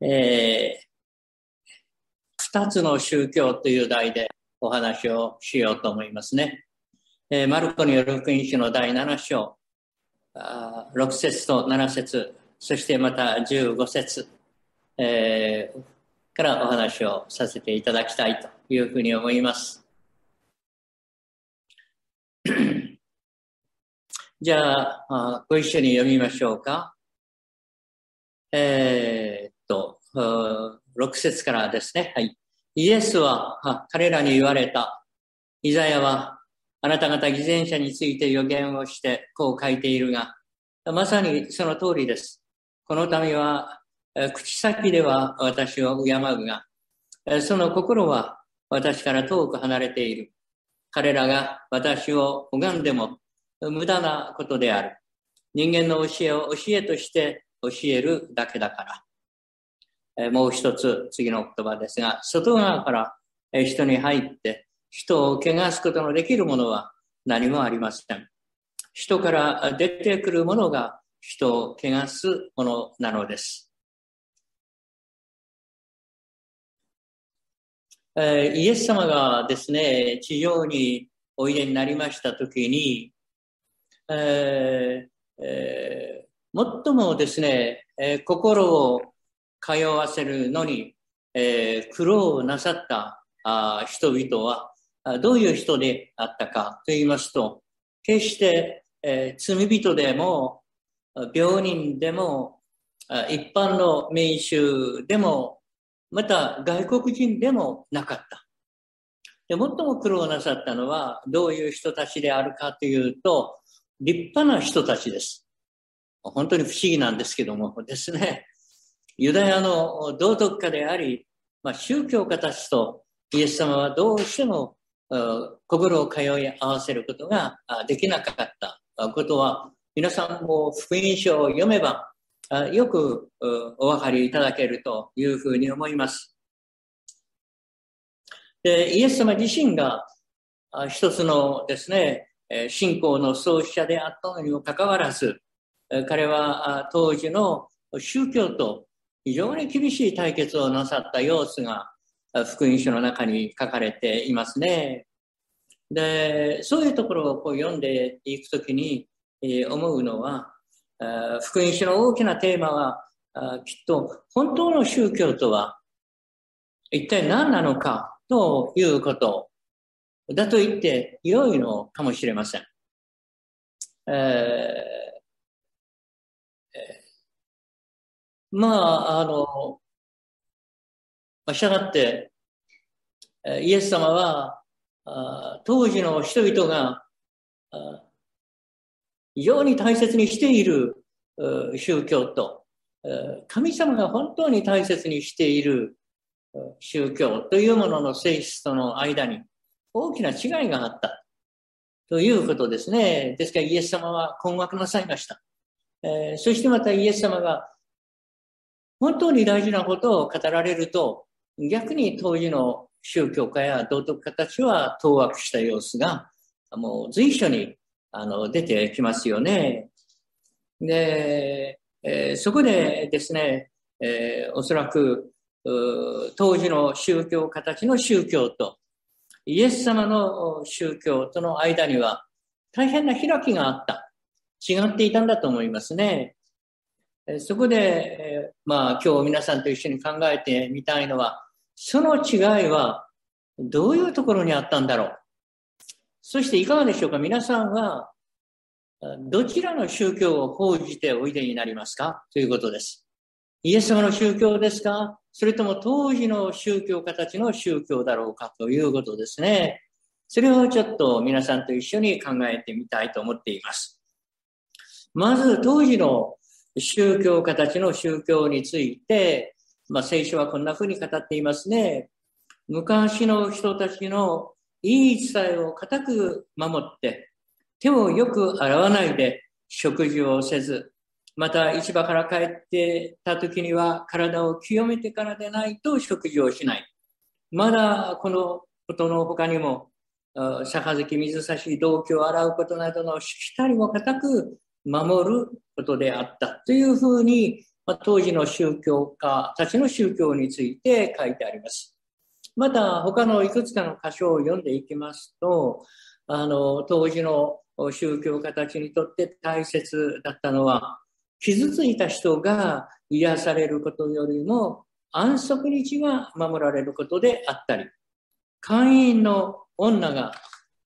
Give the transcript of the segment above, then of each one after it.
えー、二つの宗教という題でお話をしようと思いますね。えー、マルコによる福音書の第7章、あ6節と7節そしてまた15節、えー、からお話をさせていただきたいというふうに思います。じゃあ、ご一緒に読みましょうか。えー、と、6節からですね。はい。イエスは彼らに言われた。イザヤはあなた方偽善者について予言をしてこう書いているが、まさにその通りです。この民は口先では私を敬うが、その心は私から遠く離れている。彼らが私を拝んでも無駄なことである。人間の教えを教えとして教えるだけだから。えもう一つ次の言葉ですが、外側から人に入って人を汚すことのできるものは何もありません。人から出てくるものが人を汚すものなのです。えイエス様がですね、地上においでになりましたときに、えーえー、最もですね、えー、心を通わせるのに、えー、苦労をなさったあ人々はどういう人であったかと言いますと、決して、えー、罪人でも、病人でも、一般の民衆でも、また外国人でもなかった。で最も苦労なさったのはどういう人たちであるかというと、立派な人たちです。本当に不思議なんですけどもですね、ユダヤの道徳家であり、まあ、宗教家たちとイエス様はどうしても心を通い合わせることができなかったことは、皆さんも福音書を読めばよくお分かりいただけるというふうに思います。でイエス様自身が一つのですね、信仰の創始者であったのにもかかわらず、彼は当時の宗教と非常に厳しい対決をなさった様子が福音書の中に書かれていますね。で、そういうところをこう読んでいくときに、え思うのは、福音書の大きなテーマは、きっと本当の宗教とは一体何なのかということだと言って良いのかもしれません。えー、まあ、あの、まあ、したがって、イエス様は、当時の人々が非常に大切にしている宗教と、神様が本当に大切にしている宗教というものの性質との間に大きな違いがあったということですね。ですからイエス様は困惑なさいました。え、そしてまたイエス様が本当に大事なことを語られると、逆に当時の宗教家や道徳家たちは当惑した様子が、もう随所にあの出てきますよね。で、えー、そこでですね、えー、おそらく当時の宗教家たちの宗教とイエス様の宗教との間には大変な開きがあった。違っていたんだと思いますね。そこで、まあ今日皆さんと一緒に考えてみたいのは、その違いはどういうところにあったんだろう？そしていかがでしょうか？皆さんはどちらの宗教を講じておいでになりますか？ということです。イエス様の宗教ですか？それとも当時の宗教家たちの宗教だろうか？ということですね。それをちょっと皆さんと一緒に考えてみたいと思っています。まず当時の宗教家たちの宗教について、まあ、聖書はこんな風に語っていますね。昔の人たちのいい伝えを固く守って、手をよく洗わないで食事をせず、また市場から帰ってた時には体を清めてからでないと食事をしない。まだこのことの他にも、杯水差し、動機を洗うことなどのしきたりも固く守ることであったというふうにま、当時の宗教家たちの宗教について書いてあります。また、他のいくつかの箇所を読んでいきますと、あの、当時の宗教家たちにとって大切だったのは、傷ついた人が癒されることよりも安息日が守られることであったり、会員の女が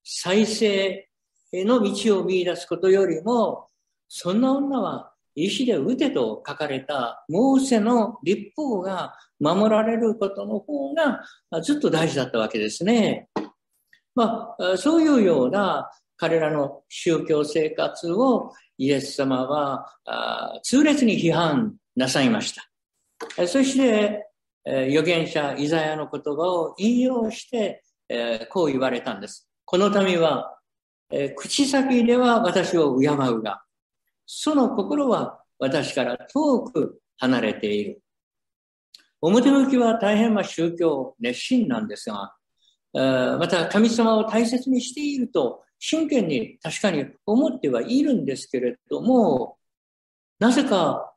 再生への道を見出すことよりも、そんな女は石で撃てと書かれたモーセの立法が守られることの方がずっと大事だったわけですね。まあ、そういうような彼らの宗教生活をイエス様は痛烈に批判なさいました。そして、預言者イザヤの言葉を引用して、こう言われたんです。この民は、口先では私を敬うが、その心は私から遠く離れている。表向きは大変ま宗教熱心なんですが、また神様を大切にしていると真剣に確かに思ってはいるんですけれども、なぜか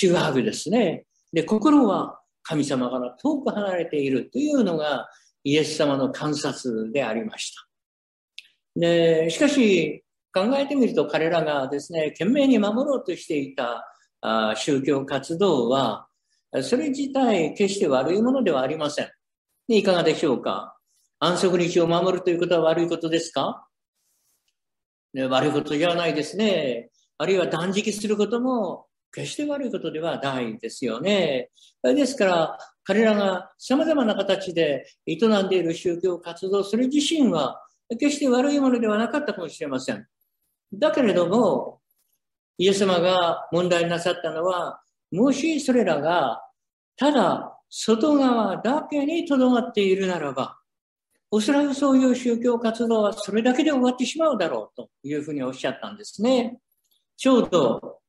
違うですね。で、心は神様から遠く離れているというのがイエス様の観察でありました。で、しかし考えてみると彼らがですね、懸命に守ろうとしていた宗教活動は、それ自体決して悪いものではありません。いかがでしょうか？安息日を守るということは悪いことですか？ね、悪いことじゃないですね。あるいは断食することも決して悪いことではないですよね。ですから、彼らが様々な形で営んでいる宗教活動、それ自身は決して悪いものではなかったかもしれません。だけれども、イエス様が問題なさったのは、もしそれらがただ外側だけにとどまっているならば、おそらくそういう宗教活動はそれだけで終わってしまうだろうというふうにおっしゃったんですね。ちょうど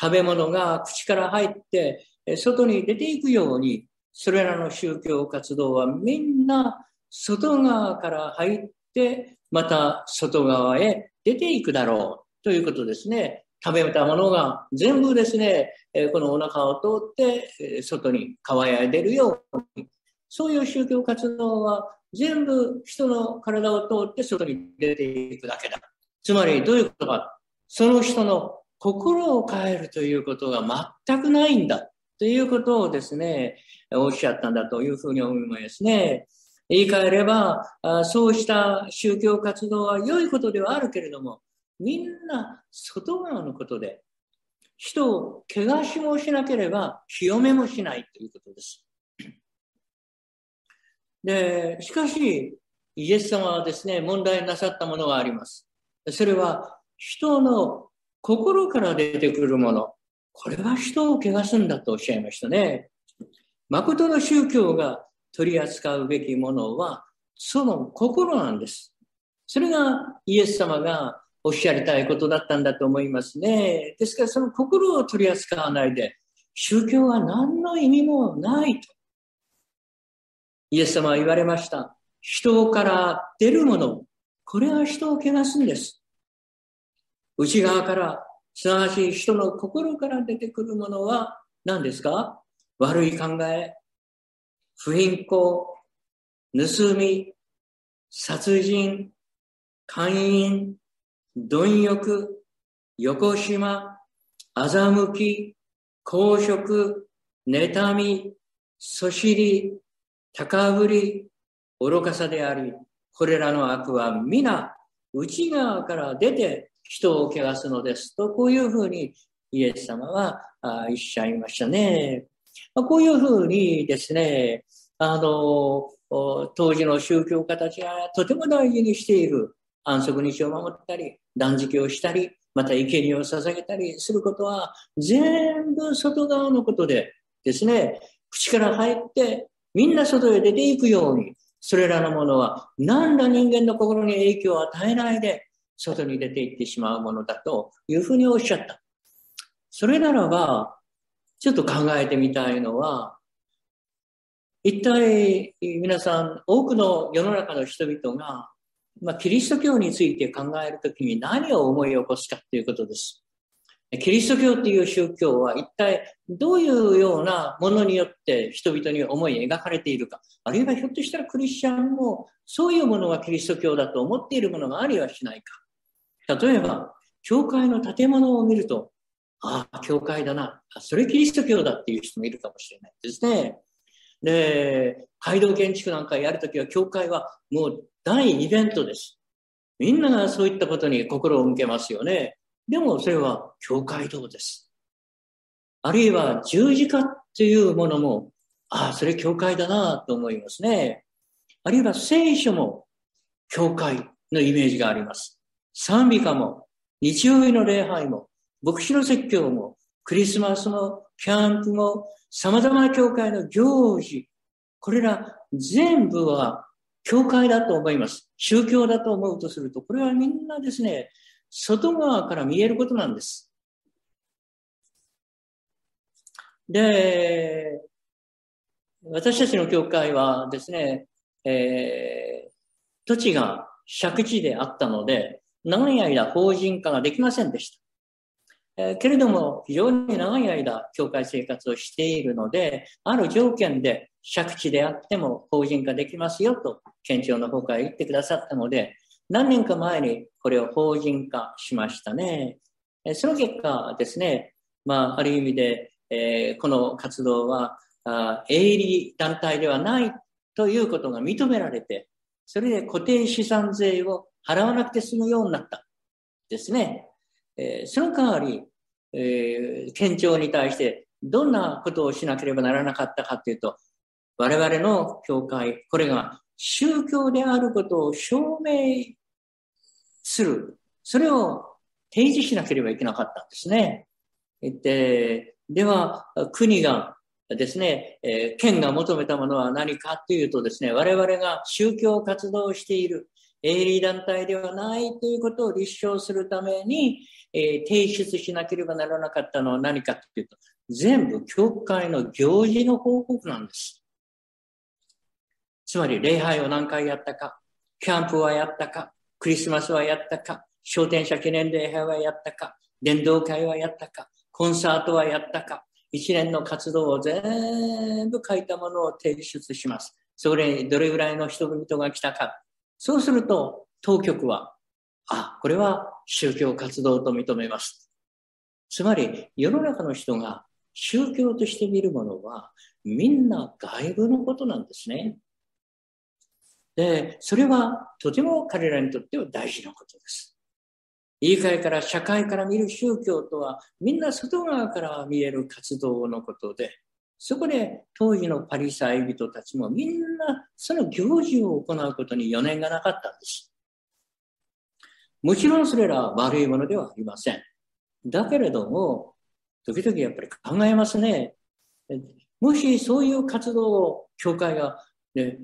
食べ物が口から入って外に出ていくように、それらの宗教活動はみんな外側から入って、また外側へ出ていくだろうということですね。食べたものが全部ですね、このお腹を通って外に輝いてるように、そういう宗教活動は全部人の体を通って外に出ていくだけだ。つまりどういうことか。その人の心を変えるということが全くないんだ。ということをですね、おっしゃったんだというふうに思いますね。言い換えれば、そうした宗教活動は良いことではあるけれども、みんな外側のことで、人を怪我しもしなければ清めもしないということです。で、しかし、イエス様はですね、問題なさったものがあります。それは、人の心から出てくるもの。これは人を汚すんだとおっしゃいましたね。誠の宗教が取り扱うべきものは、その心なんです。それがイエス様がおっしゃりたいことだったんだと思いますね。ですからその心を取り扱わないで、宗教は何の意味もないと。イエス様は言われました。人から出るもの、これは人を汚すんです。内側から、すなわち人の心から出てくるものは何ですか？悪い考え、不貧困、盗み、殺人、勧誘、貪欲、横島、欺き、公職、妬み、そしり、高ぶり、愚かさであり、これらの悪は皆内側から出て人を汚すのですと、こういうふうにイエス様はおっしゃいましたね。まこういうふうにですね、あの、当時の宗教家たちがとても大事にしている安息日を守ったり、断食をしたり、また生贄を捧げたりすることは全部外側のことでですね、口から入ってみんな外へ出ていくように、それらのものは何ら人間の心に影響を与えないで、外に出ていってしまうものだというふうにおっしゃった。それならば、ちょっと考えてみたいのは、一体皆さん、多くの世の中の人々が、まあ、キリスト教について考えるときに何を思い起こすかということです。キリスト教という宗教は一体どういうようなものによって人々に思い描かれているか、あるいはひょっとしたらクリスチャンもそういうものがキリスト教だと思っているものがありはしないか。例えば、教会の建物を見ると、ああ、教会だな。それキリスト教だっていう人もいるかもしれないですね。で、街道建築なんかやるときは、教会はもう大イベントです。みんながそういったことに心を向けますよね。でもそれは教会堂です。あるいは十字架っていうものも、ああ、それ教会だなと思いますね。あるいは聖書も教会のイメージがあります。賛美歌も、日曜日の礼拝も、牧師の説教も、クリスマスも、キャンプも、様々な教会の行事、これら全部は教会だと思います。宗教だと思うとすると、これはみんなですね、外側から見えることなんです。で、私たちの教会はですね、えー、土地が借地であったので、長い間法人化ができませんでした。え、けれども、非常に長い間、教会生活をしているので、ある条件で借地であっても法人化できますよと、県庁の方から言ってくださったので、何年か前にこれを法人化しましたね。その結果ですね、まあ、ある意味で、えー、この活動はあ営利団体ではないということが認められて、それで固定資産税を払わなくて済むようになったですね。え、その代わり、えー、県庁に対してどんなことをしなければならなかったかというと、我々の教会、これが宗教であることを証明する。それを提示しなければいけなかったんですね。で、では、国がですね、えー、県が求めたものは何かというとですね、我々が宗教活動をしている営利団体ではないということを立証するために、えー、提出しなければならなかったのは何かというと、全部教会の行事の報告なんです。つまり礼拝を何回やったか、キャンプはやったか、クリスマスはやったか、商店者記念礼拝はやったか、伝道会はやったか、コンサートはやったか、一年の活動を全部書いたものを提出します。それにどれぐらいの人々が来たか。そうすると、当局は、あ、これは宗教活動と認めます。つまり、世の中の人が宗教として見るものは、みんな外部のことなんですね。で、それはとても彼らにとっては大事なことです。言い換えから社会から見る宗教とはみんな外側から見える活動のことで、そこで当時のパリサイ人たちもみんなその行事を行うことに余念がなかったんです。もちろんそれらは悪いものではありません。だけれども、時々やっぱり考えますね。もしそういう活動を教会が、ね、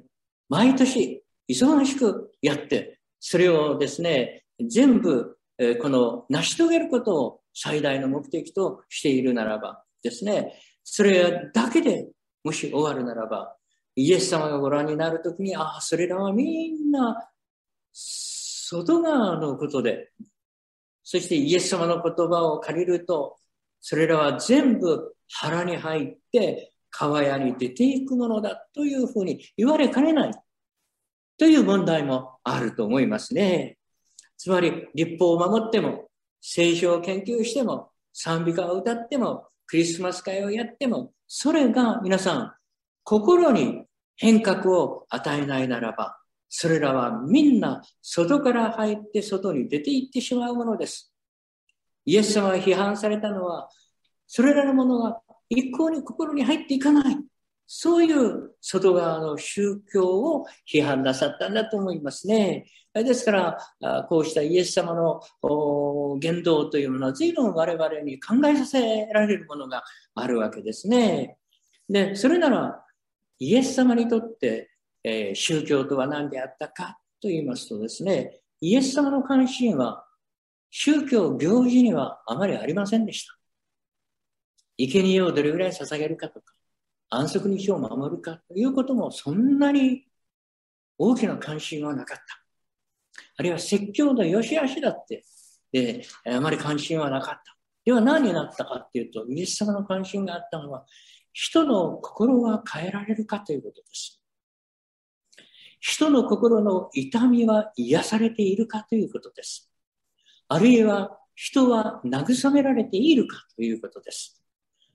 毎年忙しくやって、それをですね、全部、えこの成し遂げることを最大の目的としているならばですね、それだけでもし終わるならば、イエス様がご覧になるときに、ああ、それらはみんな外側のことで、そしてイエス様の言葉を借りると、それらは全部腹に入って川屋に出ていくものだというふうに言われかねない。という問題もあると思いますね。つまり、立法を守っても、聖書を研究しても、賛美歌を歌っても、クリスマス会をやっても、それが皆さん、心に変革を与えないならば、それらはみんな外から入って外に出て行ってしまうものです。イエス様が批判されたのは、それらのものが一向に心に入っていかない。そういう外側の宗教を批判なさったんだと思いますね。ですから、こうしたイエス様の言動というものは随分我々に考えさせられるものがあるわけですね。で、それなら、イエス様にとって、えー、宗教とは何であったかと言いますとですね、イエス様の関心は宗教行事にはあまりありませんでした。生贄をどれぐらい捧げるかとか、安息日を守るかということもそんなに大きな関心はなかった。あるいは説教の良し悪しだって、で、あまり関心はなかった。では何になったかっていうと、イエス様の関心があったのは、人の心が変えられるかということです。人の心の痛みは癒されているかということです。あるいは人は慰められているかということです。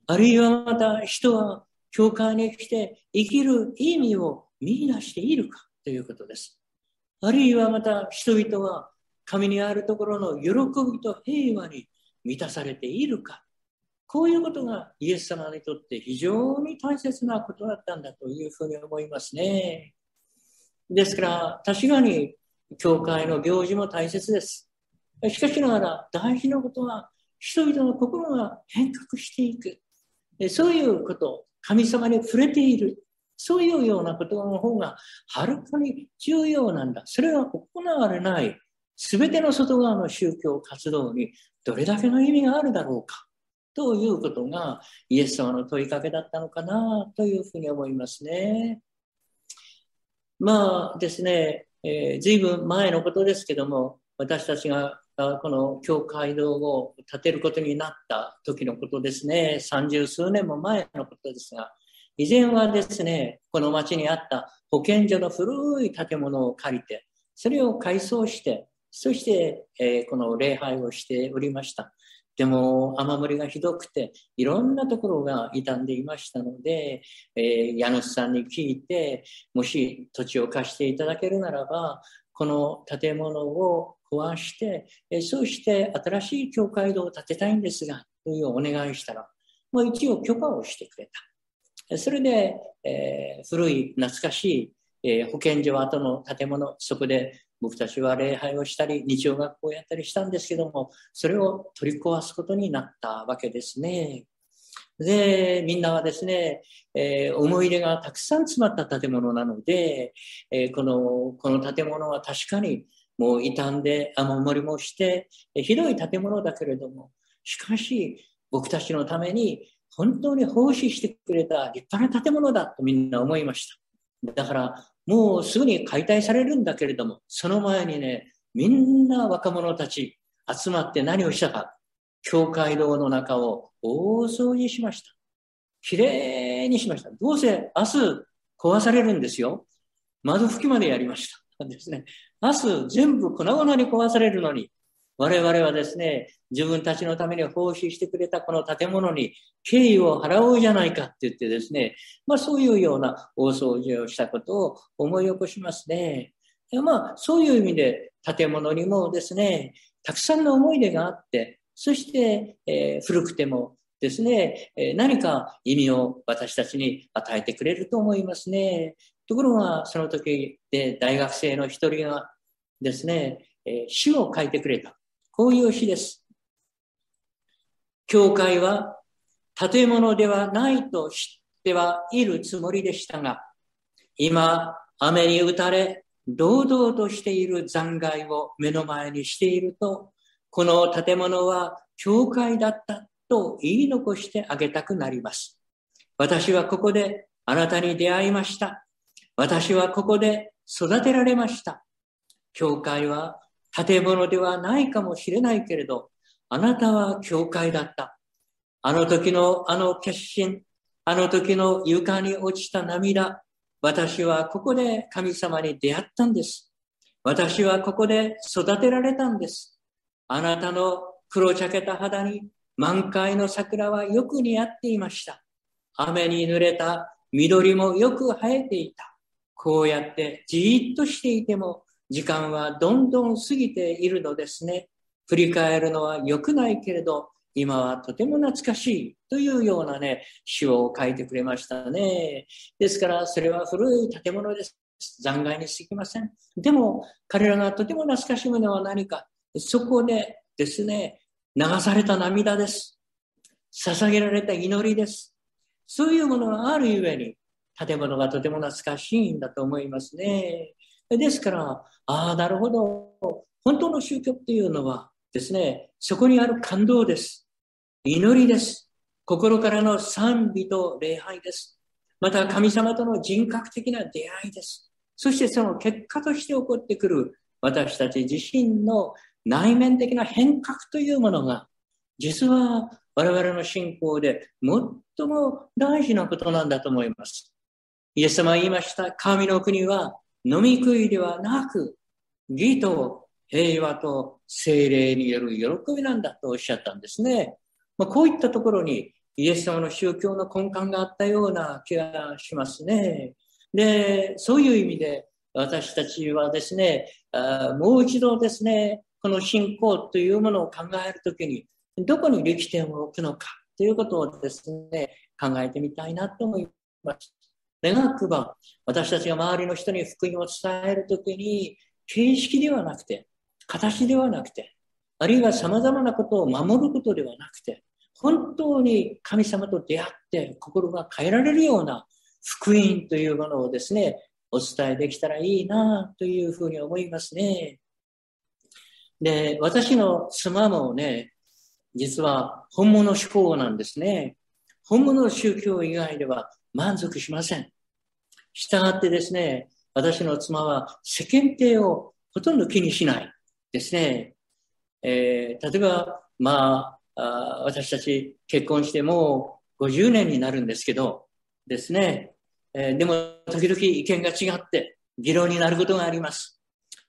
あるいはまた人は教会に来て生きる意味を見出しているかということです。あるいはまた人々は神にあるところの喜びと平和に満たされているか。こういうことがイエス様にとって非常に大切なことだったんだというふうに思いますね。ですから、確かに教会の行事も大切です。しかしながら大事なことは人々の心が変革していく。そういうこと、神様に触れている。そういうようなことの方がはるかに重要なんだ。それが行われない、すべての外側の宗教活動にどれだけの意味があるだろうか。ということがイエス様の問いかけだったのかなというふうに思いますね。まあですね、えー、随分前のことですけども、私たちがこの教会堂を建てることになった時のことですね、三十数年も前のことですが、以前はですね、この町にあった保健所の古い建物を借りて、それを改装して、そして、えー、この礼拝をしておりました。でも雨漏りがひどくていろんなところが傷んでいましたので、えー、家主さんに聞いてもし土地を貸していただけるならばこの建物を壊して、えー、そして新しい教会堂を建てたいんですがというお願いしたら、まあ、一応許可をしてくれた。それで、えー、古い懐かしい、えー、保健所跡の建物、そこで僕たちは礼拝をしたり、日曜学校をやったりしたんですけども、それを取り壊すことになったわけですね。で、みんなはですね、えー、思い出がたくさん詰まった建物なので、えー、この、この建物は確かにもう傷んで雨漏りもしてえ、ひどい建物だけれども、しかし僕たちのために本当に奉仕してくれた立派な建物だとみんな思いました。だから、もうすぐに解体されるんだけれども、その前にね、みんな若者たち集まって何をしたか。教会堂の中を大掃除しました。きれいにしました。どうせ明日壊されるんですよ。窓拭きまでやりました。ですね。明日全部粉々に壊されるのに、我々はですね、自分たちのために奉仕してくれたこの建物に敬意を払おうじゃないかって言ってですね、まあそういうような大掃除をしたことを思い起こしますね。まあそういう意味で建物にもですね、たくさんの思い出があって、そして、えー、古くてもですね、えー、何か意味を私たちに与えてくれると思いますね。ところが、その時で大学生の一人がですね、えー、詩を書いてくれた。こういう詩です。教会は建物ではないと知ってはいるつもりでしたが、今、雨に打たれ、堂々としている残骸を目の前にしていると、この建物は教会だったと言い残してあげたくなります。私はここであなたに出会いました。私はここで育てられました。教会は建物ではないかもしれないけれど、あなたは教会だった。あの時のあの決心、あの時の床に落ちた涙、私はここで神様に出会ったんです。私はここで育てられたんです。あなたの黒茶けた肌に満開の桜はよく似合っていました。雨に濡れた緑もよく生えていた。こうやってじーっとしていても時間はどんどん過ぎているのですね。振り返るのは良くないけれど、今はとても懐かしいというようなね、詩を書いてくれましたね。ですから、それは古い建物です。残骸にすぎません。でも、彼らがとても懐かしむのは何か。そこでですね、流された涙です。捧げられた祈りです。そういうものがあるゆえに、建物がとても懐かしいんだと思いますね。ですから、ああ、なるほど。本当の宗教っていうのはですね、そこにある感動です。祈りです。心からの賛美と礼拝です。また神様との人格的な出会いです。そしてその結果として起こってくる私たち自身の内面的な変革というものが実は我々の信仰で最も大事なことなんだと思います。イエス様は言いました。神の国は飲み食いではなく、義と平和と精霊による喜びなんだとおっしゃったんですね。まあ、こういったところにイエス様の宗教の根幹があったような気がしますね。で、そういう意味で私たちはですね、あもう一度ですね、この信仰というものを考えるときに、どこに力点を置くのかということをですね、考えてみたいなと思います。願くば、私たちが周りの人に福音を伝えるときに、形式ではなくて、形ではなくて、あるいは様々なことを守ることではなくて、本当に神様と出会って心が変えられるような福音というものをですね、お伝えできたらいいなというふうに思いますね。で、私の妻もね、実は本物志向なんですね。本物宗教以外では満足しません。したがってですね、私の妻は世間体をほとんど気にしないですね。えー、例えば、まああ、私たち結婚してもう50年になるんですけど、ですね、えー、でも時々意見が違って議論になることがあります。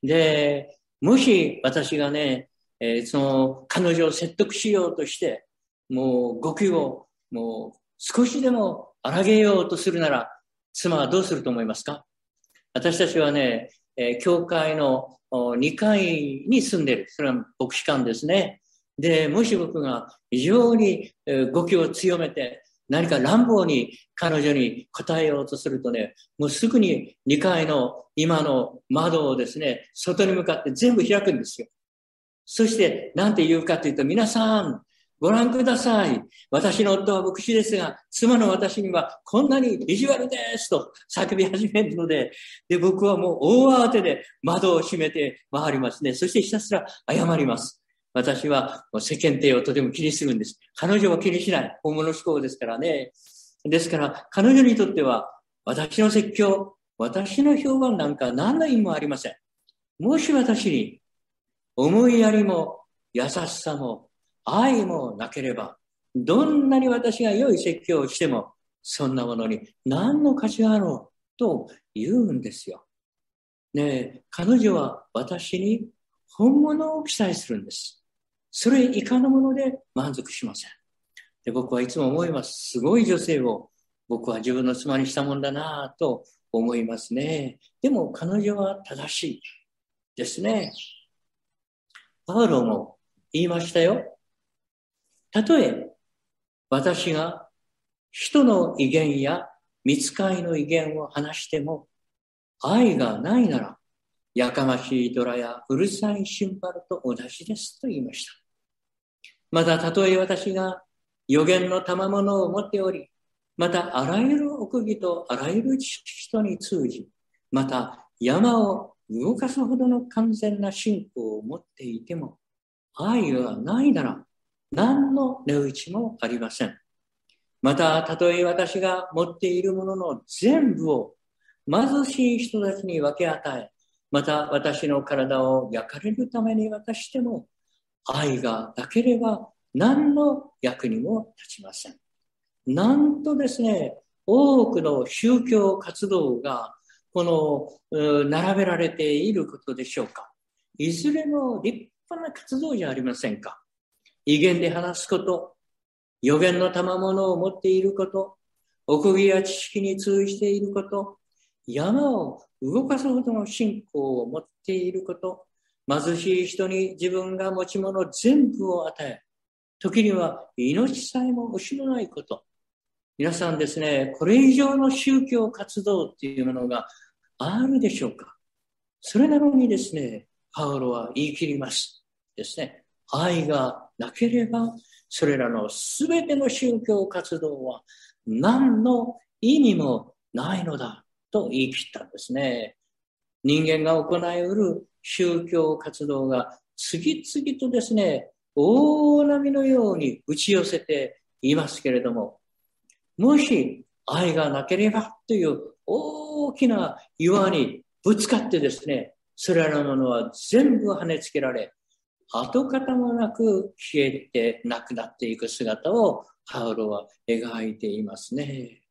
で、もし私がね、えー、その彼女を説得しようとして、もう語気をもう少しでも荒げようとするなら、妻はどうすると思いますか？私たちはね、えー、教会の2階に住んでる。それは牧師館ですね。で、もし僕が非常に語気を強めて、何か乱暴に彼女に答えようとするとね、もうすぐに2階の今の窓をですね、外に向かって全部開くんですよ。そして、なんて言うかというと、皆さん、ご覧ください。私の夫は牧師ですが、妻の私にはこんなに意地悪ですと叫び始めるので、で、僕はもう大慌てで窓を閉めて回りますね。そしてひたすら謝ります。私は世間体をとても気にするんです。彼女は気にしない。本物思考ですからね。ですから、彼女にとっては、私の説教、私の評判なんか何の意味もありません。もし私に思いやりも優しさも愛もなければ、どんなに私が良い説教をしても、そんなものに何の価値があろうと言うんですよ。ねえ、彼女は私に本物を記載するんです。それ以下のもので満足しません。で僕はいつも思います。すごい女性を僕は自分の妻にしたもんだなと思いますね。でも彼女は正しいですね。パウロも言いましたよ。たとえ私が人の威厳や見つかいの威厳を話しても愛がないならやかましいドラやうるさいシンバルと同じですと言いました。また、たとえ私が予言の賜物を持っており、また、あらゆる奥義とあらゆる知識とに通じ、また、山を動かすほどの完全な信仰を持っていても、愛がないなら、何の値打ちもありません。また、たとえ私が持っているものの全部を貧しい人たちに分け与え、また私の体を焼かれるために渡しても、愛がなければ何の役にも立ちません。なんとですね、多くの宗教活動がこの並べられていることでしょうか。いずれも立派な活動じゃありませんか。威厳で話すこと、予言の賜物を持っていること、奥義や知識に通じていること、山を動かすほどの信仰を持っていること、貧しい人に自分が持ち物全部を与え、時には命さえも失わないこと。皆さんですね、これ以上の宗教活動っていうものがあるでしょうか？それなのにですね、パウロは言い切ります。ですね。愛がなければ、それらの全ての宗教活動は何の意味もないのだと言い切ったんですね。人間が行いうる宗教活動が次々とですね、大波のように打ち寄せていますけれども、もし愛がなければという大きな岩にぶつかってですね、それらのものは全部跳ねつけられ、跡形もなく消えてなくなっていく姿をパウロは描いていますね。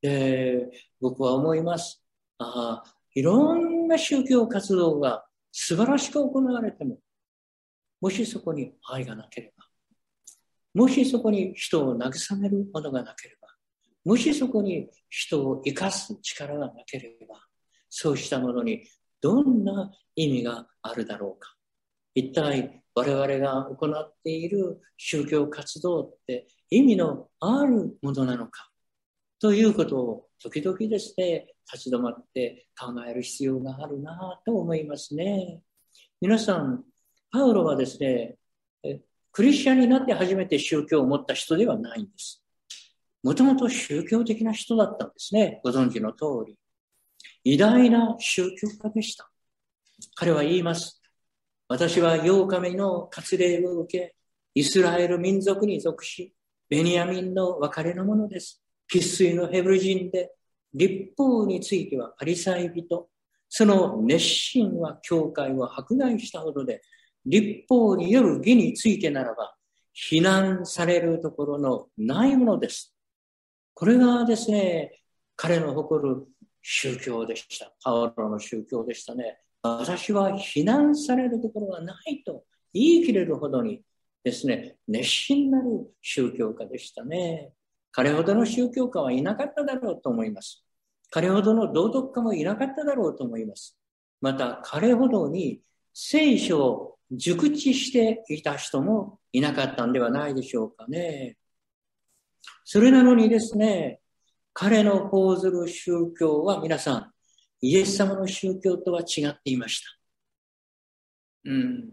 で、僕は思います。ああ、いろんな宗教活動が素晴らしく行われても、もしそこに愛がなければ、もしそこに人を慰めるものがなければ、もしそこに人を生かす力がなければ、そうしたものにどんな意味があるだろうか。一体我々が行っている宗教活動って意味のあるものなのか？ということを時々ですね、立ち止まって考える必要があるなと思いますね。皆さん、パウロはですね、クリスチャンになって初めて宗教を持った人ではないんです。もともと宗教的な人だったんですね。ご存知の通り。偉大な宗教家でした。彼は言います。私は8日目の割礼を受け、イスラエル民族に属し、ベニヤミンの別れのものです。生粋のヘブル人で、立法についてはパリサイ人、その熱心は教会を迫害したほどで、立法による義についてならば、非難されるところのないものです。これがですね、彼の誇る宗教でした。パウロの宗教でしたね。私は非難されるところはないと言い切れるほどにですね、熱心なる宗教家でしたね。彼ほどの宗教家はいなかっただろうと思います。彼ほどの道徳家もいなかっただろうと思います。また、彼ほどに聖書を熟知していた人もいなかったんではないでしょうかね。それなのにですね、彼の講ずる宗教は皆さん、イエス様の宗教とは違っていました。うん。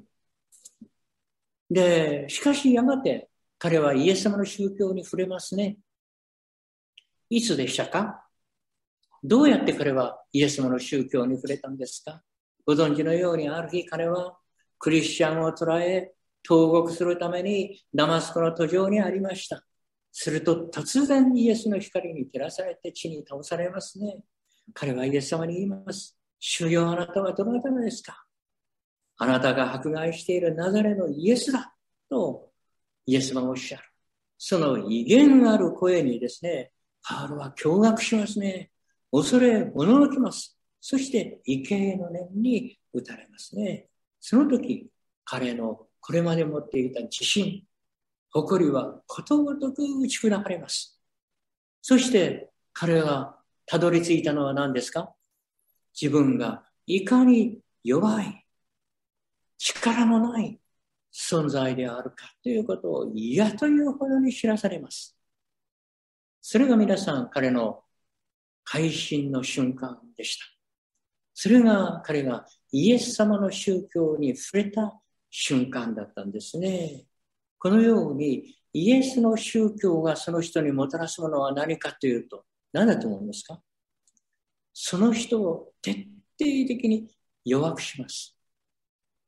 で、しかしやがて彼はイエス様の宗教に触れますね。いつでしたか？どうやって彼はイエス様の宗教に触れたんですか？ご存知のようにある日彼はクリスチャンを捉え投獄するためにダマスコの途上にありました。すると突然イエスの光に照らされて地に倒されますね。彼はイエス様に言います。主よあなたはどなたですか？あなたが迫害しているナザレのイエスだとイエス様おっしゃる。その威厳ある声にですね、パウロは驚愕しますね。恐れ、おのきます。そして畏敬の念に打たれますね。その時、彼のこれまで持っていた自信、誇りはことごとく打ち砕かれます。そして彼がたどり着いたのは何ですか？自分がいかに弱い、力のない存在であるかということを嫌というほどに知らされます。それが皆さん彼の改心の瞬間でした。それが彼がイエス様の宗教に触れた瞬間だったんですね。このようにイエスの宗教がその人にもたらすものは何かというと、何だと思いますか？その人を徹底的に弱くします。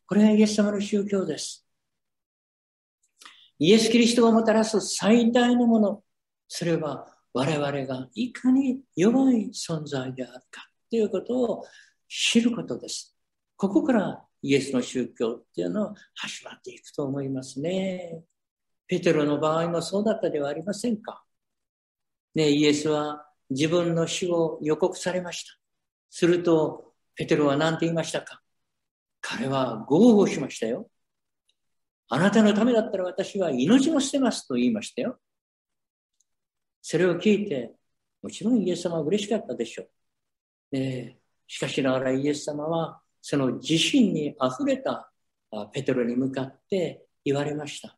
これがイエス様の宗教です。イエス・キリストがもたらす最大のもの、それは我々がいかに弱い存在であるかということを知ることです。ここからイエスの宗教っていうのは始まっていくと思いますね。ペテロの場合もそうだったではありませんか。ね、イエスは自分の死を予告されました。すると、ペテロは何て言いましたか？彼は豪語しましたよ。あなたのためだったら私は命も捨てますと言いましたよ。それを聞いて、もちろんイエス様は嬉しかったでしょう。ね、しかしながらイエス様はその自信にあふれたペテロに向かって言われました。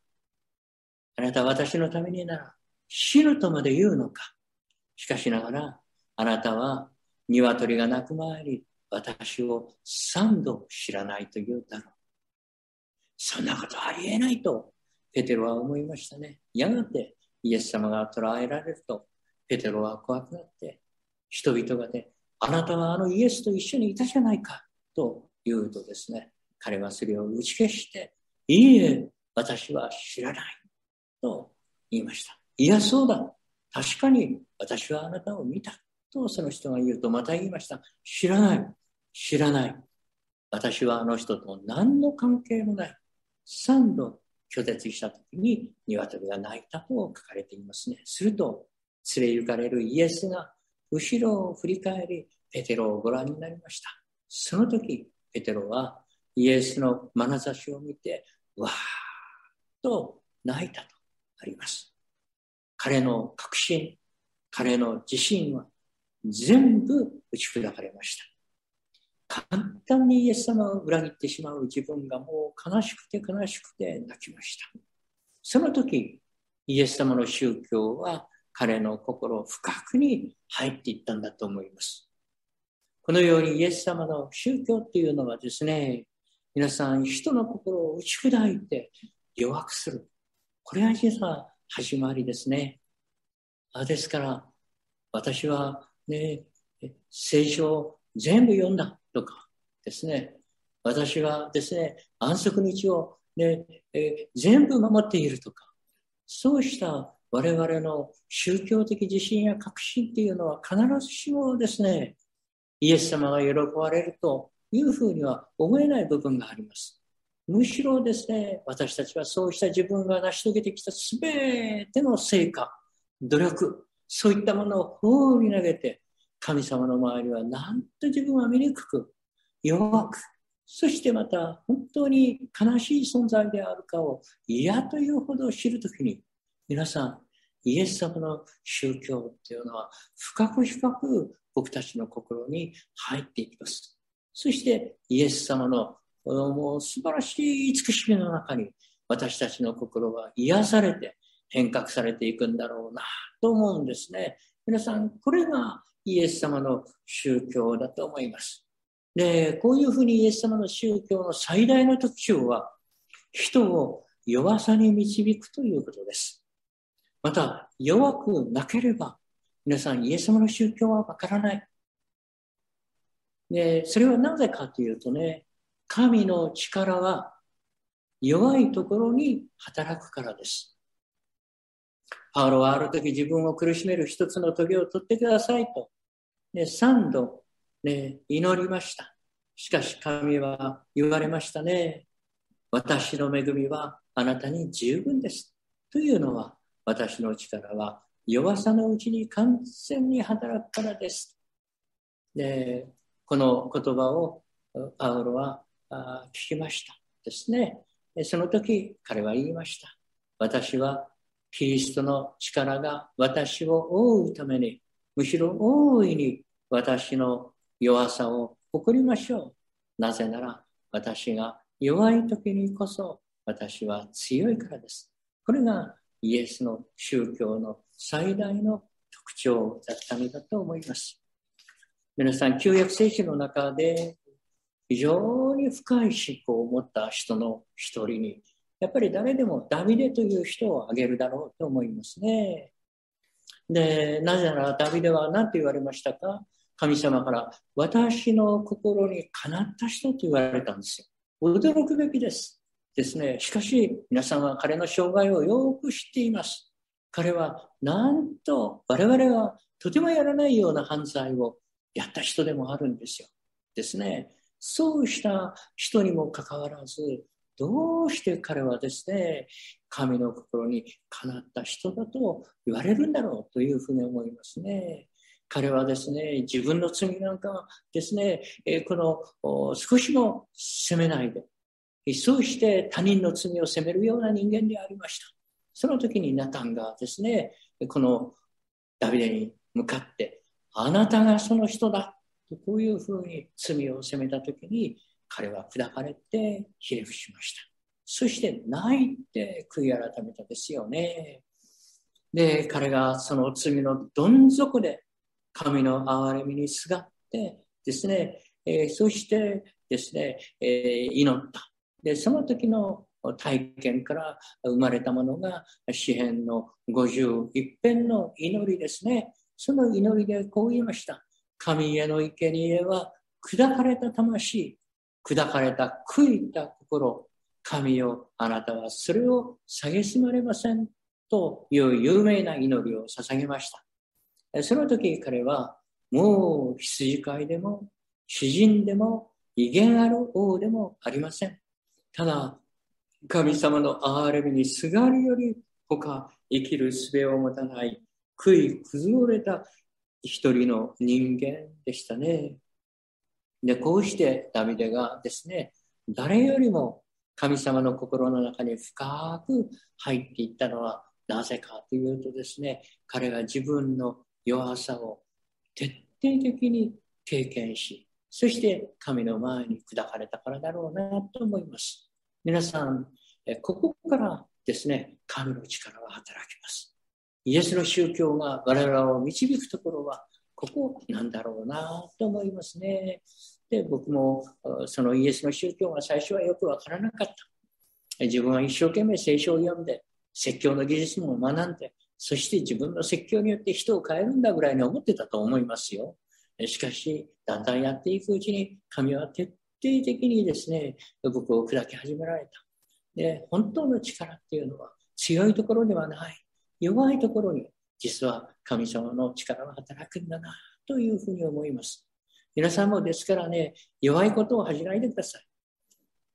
あなたは私のためになら死ぬとまで言うのか？しかしながら、あなたは鶏が鳴く前に私を三度知らないと言うだろう。そんなことありえないと、ペテロは思いましたね。やがてイエス様が捕らえられると、ペテロは怖くなって、人々がね、あなたはあのイエスと一緒にいたじゃないか。と言うとですね、彼はそれを打ち消して、いいえ、私は知らない。と言いました。いや、そうだ。確かに私はあなたを見た。とその人が言うとまた言いました。知らない。知らない。私はあの人と何の関係もない。3度拒絶した時に鶏が鳴いたと書かれていますね。すると、連れ行かれるイエスが後ろを振り返り、ペテロをご覧になりました。その時、ペテロはイエスの眼差しを見て、わーっと泣いたとあります。彼の確信、彼の自信は全部打ち砕かれました。簡単にイエス様を裏切ってしまう自分がもう悲しくて悲しくて泣きました。その時、イエス様の宗教は彼の心深くに入っていったんだと思います。このようにイエス様の宗教っていうのはですね、皆さん人の心を打ち砕いて弱くする。これが実は始まりですね。あですから、私はね、聖書を全部読んだとかですね、私はですね、安息日を、ね、え全部守っているとか、そうした我々の宗教的自信や確信っていうのは必ずしもですね、イエス様が喜ばれるというふうには思えない部分があります。むしろですね、私たちはそうした自分が成し遂げてきたすべての成果、努力、そういったものを放に投げて、神様の周りはなんと自分は醜く、弱く、そしてまた本当に悲しい存在であるかを嫌というほど知るときに、皆さん、イエス様の宗教っていうのは深く深く僕たちの心に入っていきます。そしてイエス様のこのもう素晴らしい慈しみの中に私たちの心は癒されて変革されていくんだろうなと思うんですね。皆さん、これがイエス様の宗教だと思います。で、こういうふうにイエス様の宗教の最大の特徴は、人を弱さに導くということです。また、弱くなければ、皆さん、イエス様の宗教はわからない。で、それはなぜかというとね、神の力は弱いところに働くからです。パウロはある時自分を苦しめる一つの棘を取ってくださいと、ね、3度、ね、祈りました。しかし神は言われましたね。私の恵みはあなたに十分です。というのは私の力は弱さのうちに完全に働くからです。でこの言葉をパウロは聞きましたですね。その時彼は言いました。私はキリストの力が私を覆うために、むしろ大いに私の弱さを誇りましょう。なぜなら私が弱い時にこそ私は強いからです。これがイエスの宗教の最大の特徴だったのだと思います。皆さん、旧約聖書の中で非常に深い信仰を持った人の一人にやっぱり誰でもダビデという人を挙げるだろうと思いますね。で、なぜならダビデは何て言われましたか？神様から私の心にかなった人と言われたんですよ。驚くべきです。ですね。しかし、皆さんは彼の生涯をよく知っています。彼は、なんと我々はとてもやらないような犯罪をやった人でもあるんですよ。ですね。そうした人にもかかわらず、どうして彼はですね、神の心にかなった人だと言われるんだろうというふうに思いますね。彼はですね、自分の罪なんかですね、この少しも責めないで、そうして他人の罪を責めるような人間でありました。その時にナタンがですね、このダビデに向かって、あなたがその人だこういうふうに罪を責めた時に、彼は砕かれてひれ伏しました。そして泣いて悔い改めたですよね。で、彼がその罪のどん底で神の憐れみにすがってですね、えー、そしてですね、えー、祈った。で、その時の体験から生まれたものが詩篇の51編の祈りですね。その祈りでこう言いました。神への生贄は砕かれた魂、砕かれた悔いた心、神よ、あなたはそれを蔑まれませんという有名な祈りを捧げました。その時彼は、もう羊飼いでも、詩人でも、威厳ある王でもありません。ただ、神様の憐れみにすがるより他生きる術を持たない悔い崩れた一人の人間でしたね。で、こうしてダビデがですね、誰よりも神様の心の中に深く入っていったのはなぜかというとですね、彼が自分の弱さを徹底的に経験し、そして神の前に砕かれたからだろうなと思います。皆さん、ここからですね、神の力が働きます。イエスの宗教が我々を導くところは、ここなんだろうなと思いますね。で、僕もそのイエスの宗教が最初はよくわからなかった。自分は一生懸命聖書を読んで、説教の技術も学んで、そして自分の説教によって人を変えるんだぐらいに思ってたと思いますよ。しかし、だんだんやっていくうちに、神は徹底的にですね、僕を砕き始められた。で、本当の力っていうのは強いところではない。弱いところに実は神様の力が働くんだなというふうに思います。皆さんもですからね、弱いことを恥じないでください。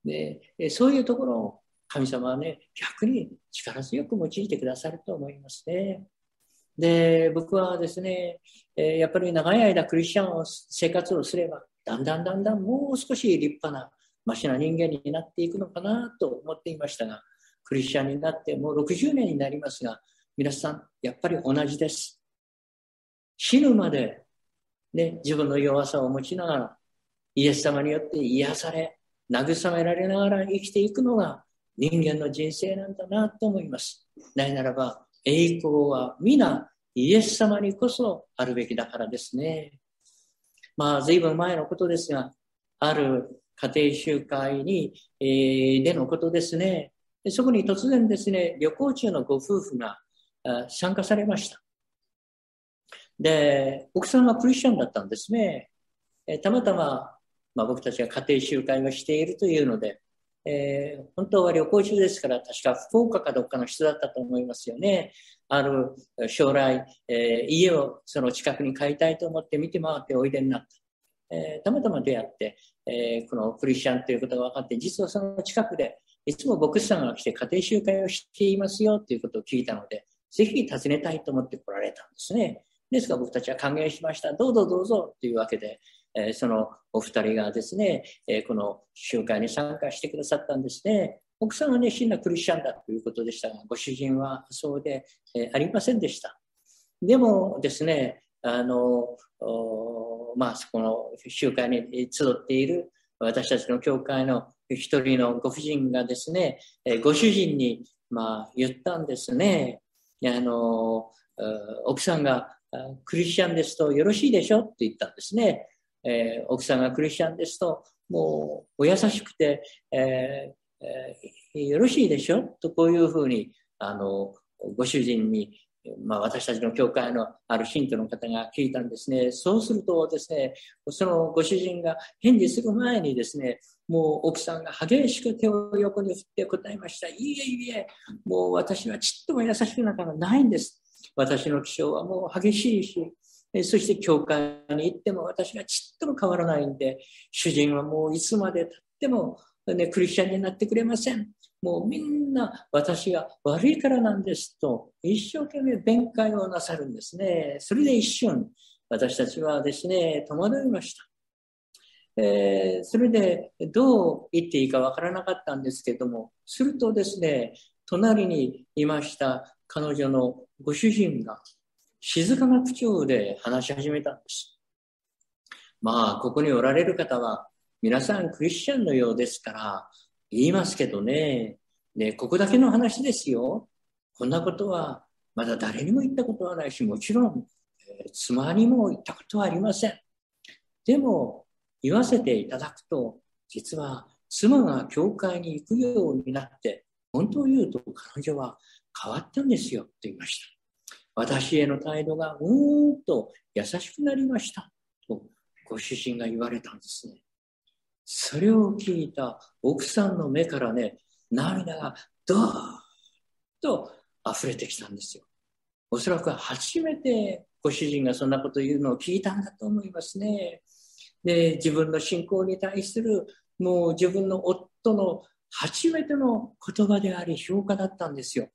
でそういうところを神様はね、逆に力強く用いてくださると思いますね。で、僕はですね、やっぱり長い間クリスチャンを生活をすれば、だんだんだんだんもう少し立派な、ましな人間になっていくのかなと思っていましたが、クリスチャンになってもう60年になりますが、皆さん、やっぱり同じです。死ぬまで、ね、自分の弱さを持ちながら、イエス様によって癒され、慰められながら生きていくのが人間の人生なんだなと思います。ないならば、栄光は皆イエス様にこそあるべきだからですね。まあ、随分前のことですが、ある家庭集会に、えー、でのことですね。そこに突然ですね、旅行中のご夫婦が参加されました。で、奥さんはクリスチャンだったんですね。えたまたま、まあ、僕たちが家庭集会をしているというので、えー、本当は旅行中ですから、確か福岡かどっかの人だったと思いますよね。ある将来、えー、家をその近くに買いたいと思って見て回っておいでになった。えー、たまたま出会って、えこのクリスチャンということが分かって、実はその近くで、いつも牧師さんが来て家庭集会をしていますよということを聞いたので、ぜひ訪ねたいと思って来られたんですね。ですから僕たちは歓迎しました。どうぞどうぞというわけで、えそのお二人がですね、えこの集会に参加してくださったんですね。奥さんは熱心なクリスチャンだということでしたが、ご主人はそうで、えありませんでした。でもですね、あの、まあ、そこの集会に集っている私たちの教会の一人のご婦人がですね、えご主人に、まあ、言ったんですね。あの、奥さんがクリスチャンですとよろしいでしょって言ったんですね。えー、奥さんがクリスチャンですと、もうお優しくて、えーえー、よろしいでしょとこういうふうに、あの、ご主人に、まあ、私たちの教会のある信徒の方が聞いたんですね。そうするとですね、そのご主人が返事する前にですね、もう奥さんが激しく手を横に振って答えました。いいえいいえ、もう私はちっとも優しくなんかないんです。私の気性はもう激しいし、そして教会に行っても私がちっとも変わらないんで、主人はもういつまで経っても、ね、クリスチャンになってくれません。もうみんな私が悪いからなんですと、一生懸命弁解をなさるんですね。それで一瞬、私たちはですね、戸惑いました。えー、それでどう言っていいかわからなかったんですけども、するとですね、隣にいました彼女のご主人が静かな口調で話し始めたんです。まあ、ここにおられる方は、皆さんクリスチャンのようですから、言いますけどね、ね、ここだけの話ですよ。こんなことは、まだ誰にも言ったことはないし、もちろん、えー、妻にも言ったことはありません。でも、言わせていただくと、実は、妻が教会に行くようになって、本当を言うと彼女は変わったんですよ、と言いました。私への態度がうーんと優しくなりましたとご主人が言われたんですね。それを聞いた奥さんの目からね、涙がドーッと溢れてきたんですよ。おそらく初めてご主人がそんなこと言うのを聞いたんだと思いますね。で、自分の信仰に対するもう自分の夫の初めての言葉であり評価だったんですよ。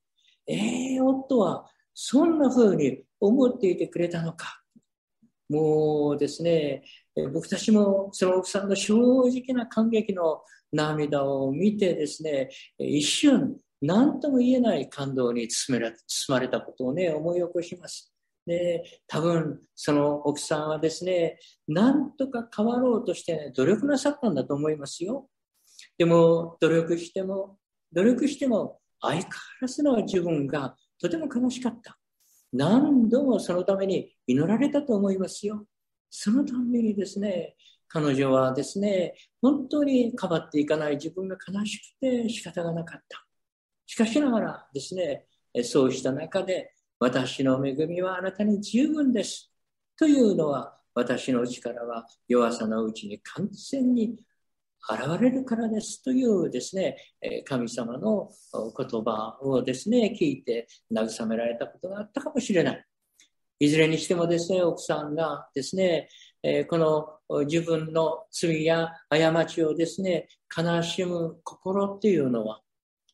えー、夫はそんな風に思っていてくれたのか。もうですね、僕たちもその奥さんの正直な感激の涙を見てですね、一瞬何とも言えない感動に包まれたことをね、思い起こします。で、多分その奥さんはですね、なんとか変わろうとして、努力なさったんだと思いますよ。でも、努力しても、努力しても、相変わらずの自分がとても悲しかった。何度もそのために祈られたと思いますよ。そのためにですね、彼女はですね、本当に変わっていかない自分が悲しくて仕方がなかった。しかしながらですね、そうした中で、私の恵みはあなたに十分です。というのは、私の力は弱さのうちに完全に現れるからですというですね、神様の言葉をですね、聞いて慰められたことがあったかもしれない。いずれにしてもですね、奥さんがですね、この自分の罪や過ちをですね、悲しむ心っていうのは、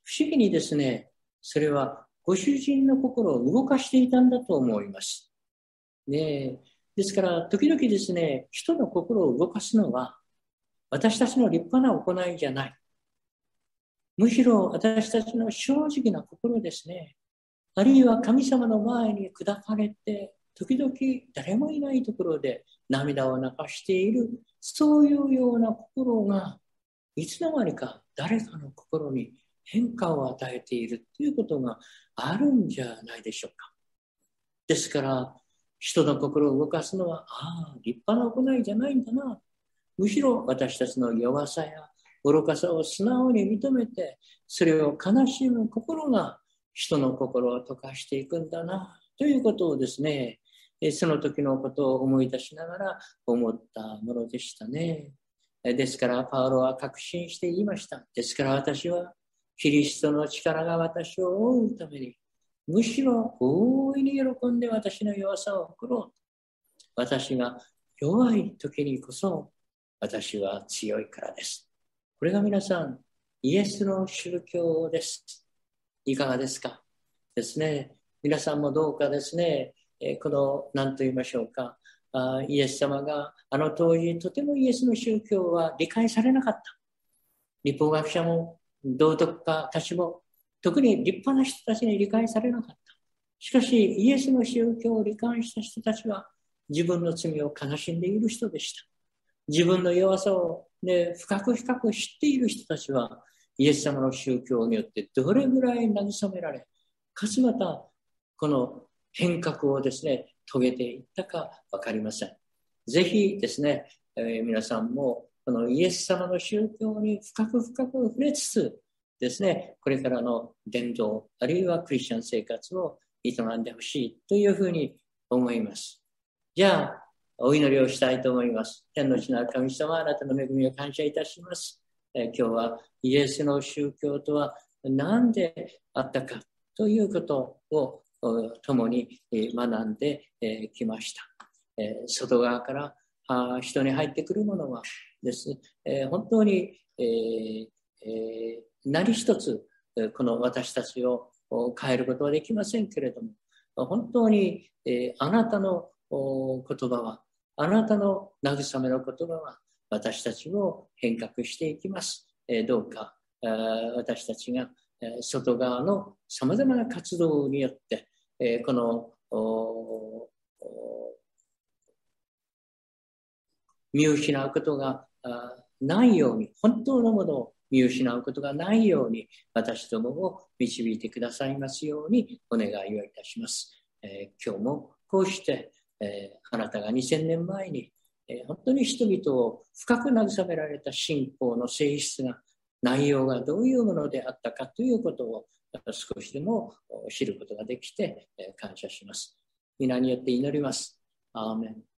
不思議にですね、それはご主人の心を動かしていたんだと思います。ねですから、時々ですね、人の心を動かすのは、私たちの立派な行いじゃない。むしろ私たちの正直な心ですね。あるいは神様の前に砕かれて、時々誰もいないところで涙を流している、そういうような心が、いつの間にか誰かの心に変化を与えているということがあるんじゃないでしょうか。ですから、人の心を動かすのは、ああ、立派な行いじゃないんだな。むしろ私たちの弱さや愚かさを素直に認めて、それを悲しむ心が人の心を溶かしていくんだな、ということをですね、その時のことを思い出しながら思ったものでしたね。ですから、パウロは確信して言いました。ですから私はキリストの力が私を覆うために、むしろ大いに喜んで私の弱さを送ろう。私が弱い時にこそ私は強いからです。これが皆さん、イエスの宗教です。いかがですか？ですね。皆さんもどうかですね、この、何と言いましょうか、イエス様があの当時とてもイエスの宗教は理解されなかった。立法学者も道徳家たちも特に立派な人たちに理解されなかった。しかし、イエスの宗教を理解した人たちは自分の罪を悲しんでいる人でした。自分の弱さを、ね、深く深く知っている人たちは、イエス様の宗教によってどれぐらい慰められ、かつまたこの変革をですね、遂げていったか分かりません。ぜひですね、えー、皆さんもこのイエス様の宗教に深く深く触れつつですね、これからの伝道、あるいはクリスチャン生活を営んでほしいというふうに思います。じゃあ、お祈りをしたいと思います。天の地なる神様、あなたの恵みを感謝いたします。え今日はイエスの宗教とは何であったかということを共に学んできました。外側からあ人に入ってくるものはです、え本当に、えーえー、何一つこの私たちを変えることはできませんけれども本当に、えー、あなたの言葉はあなたの慰めの言葉は私たちを変革していきます。えー、どうか私たちが外側のさまざまな活動によって、えー、この見失うことがないように、本当のものを見失うことがないように、私どもを導いてくださいますようにお願いをいたします。えー、今日もこうして、えー、あなたが2000年前に、えー、本当に人々を深く慰められた信仰の性質が、内容がどういうものであったかということを少しでも知ることができて、感謝します。皆によって祈ります。アーメン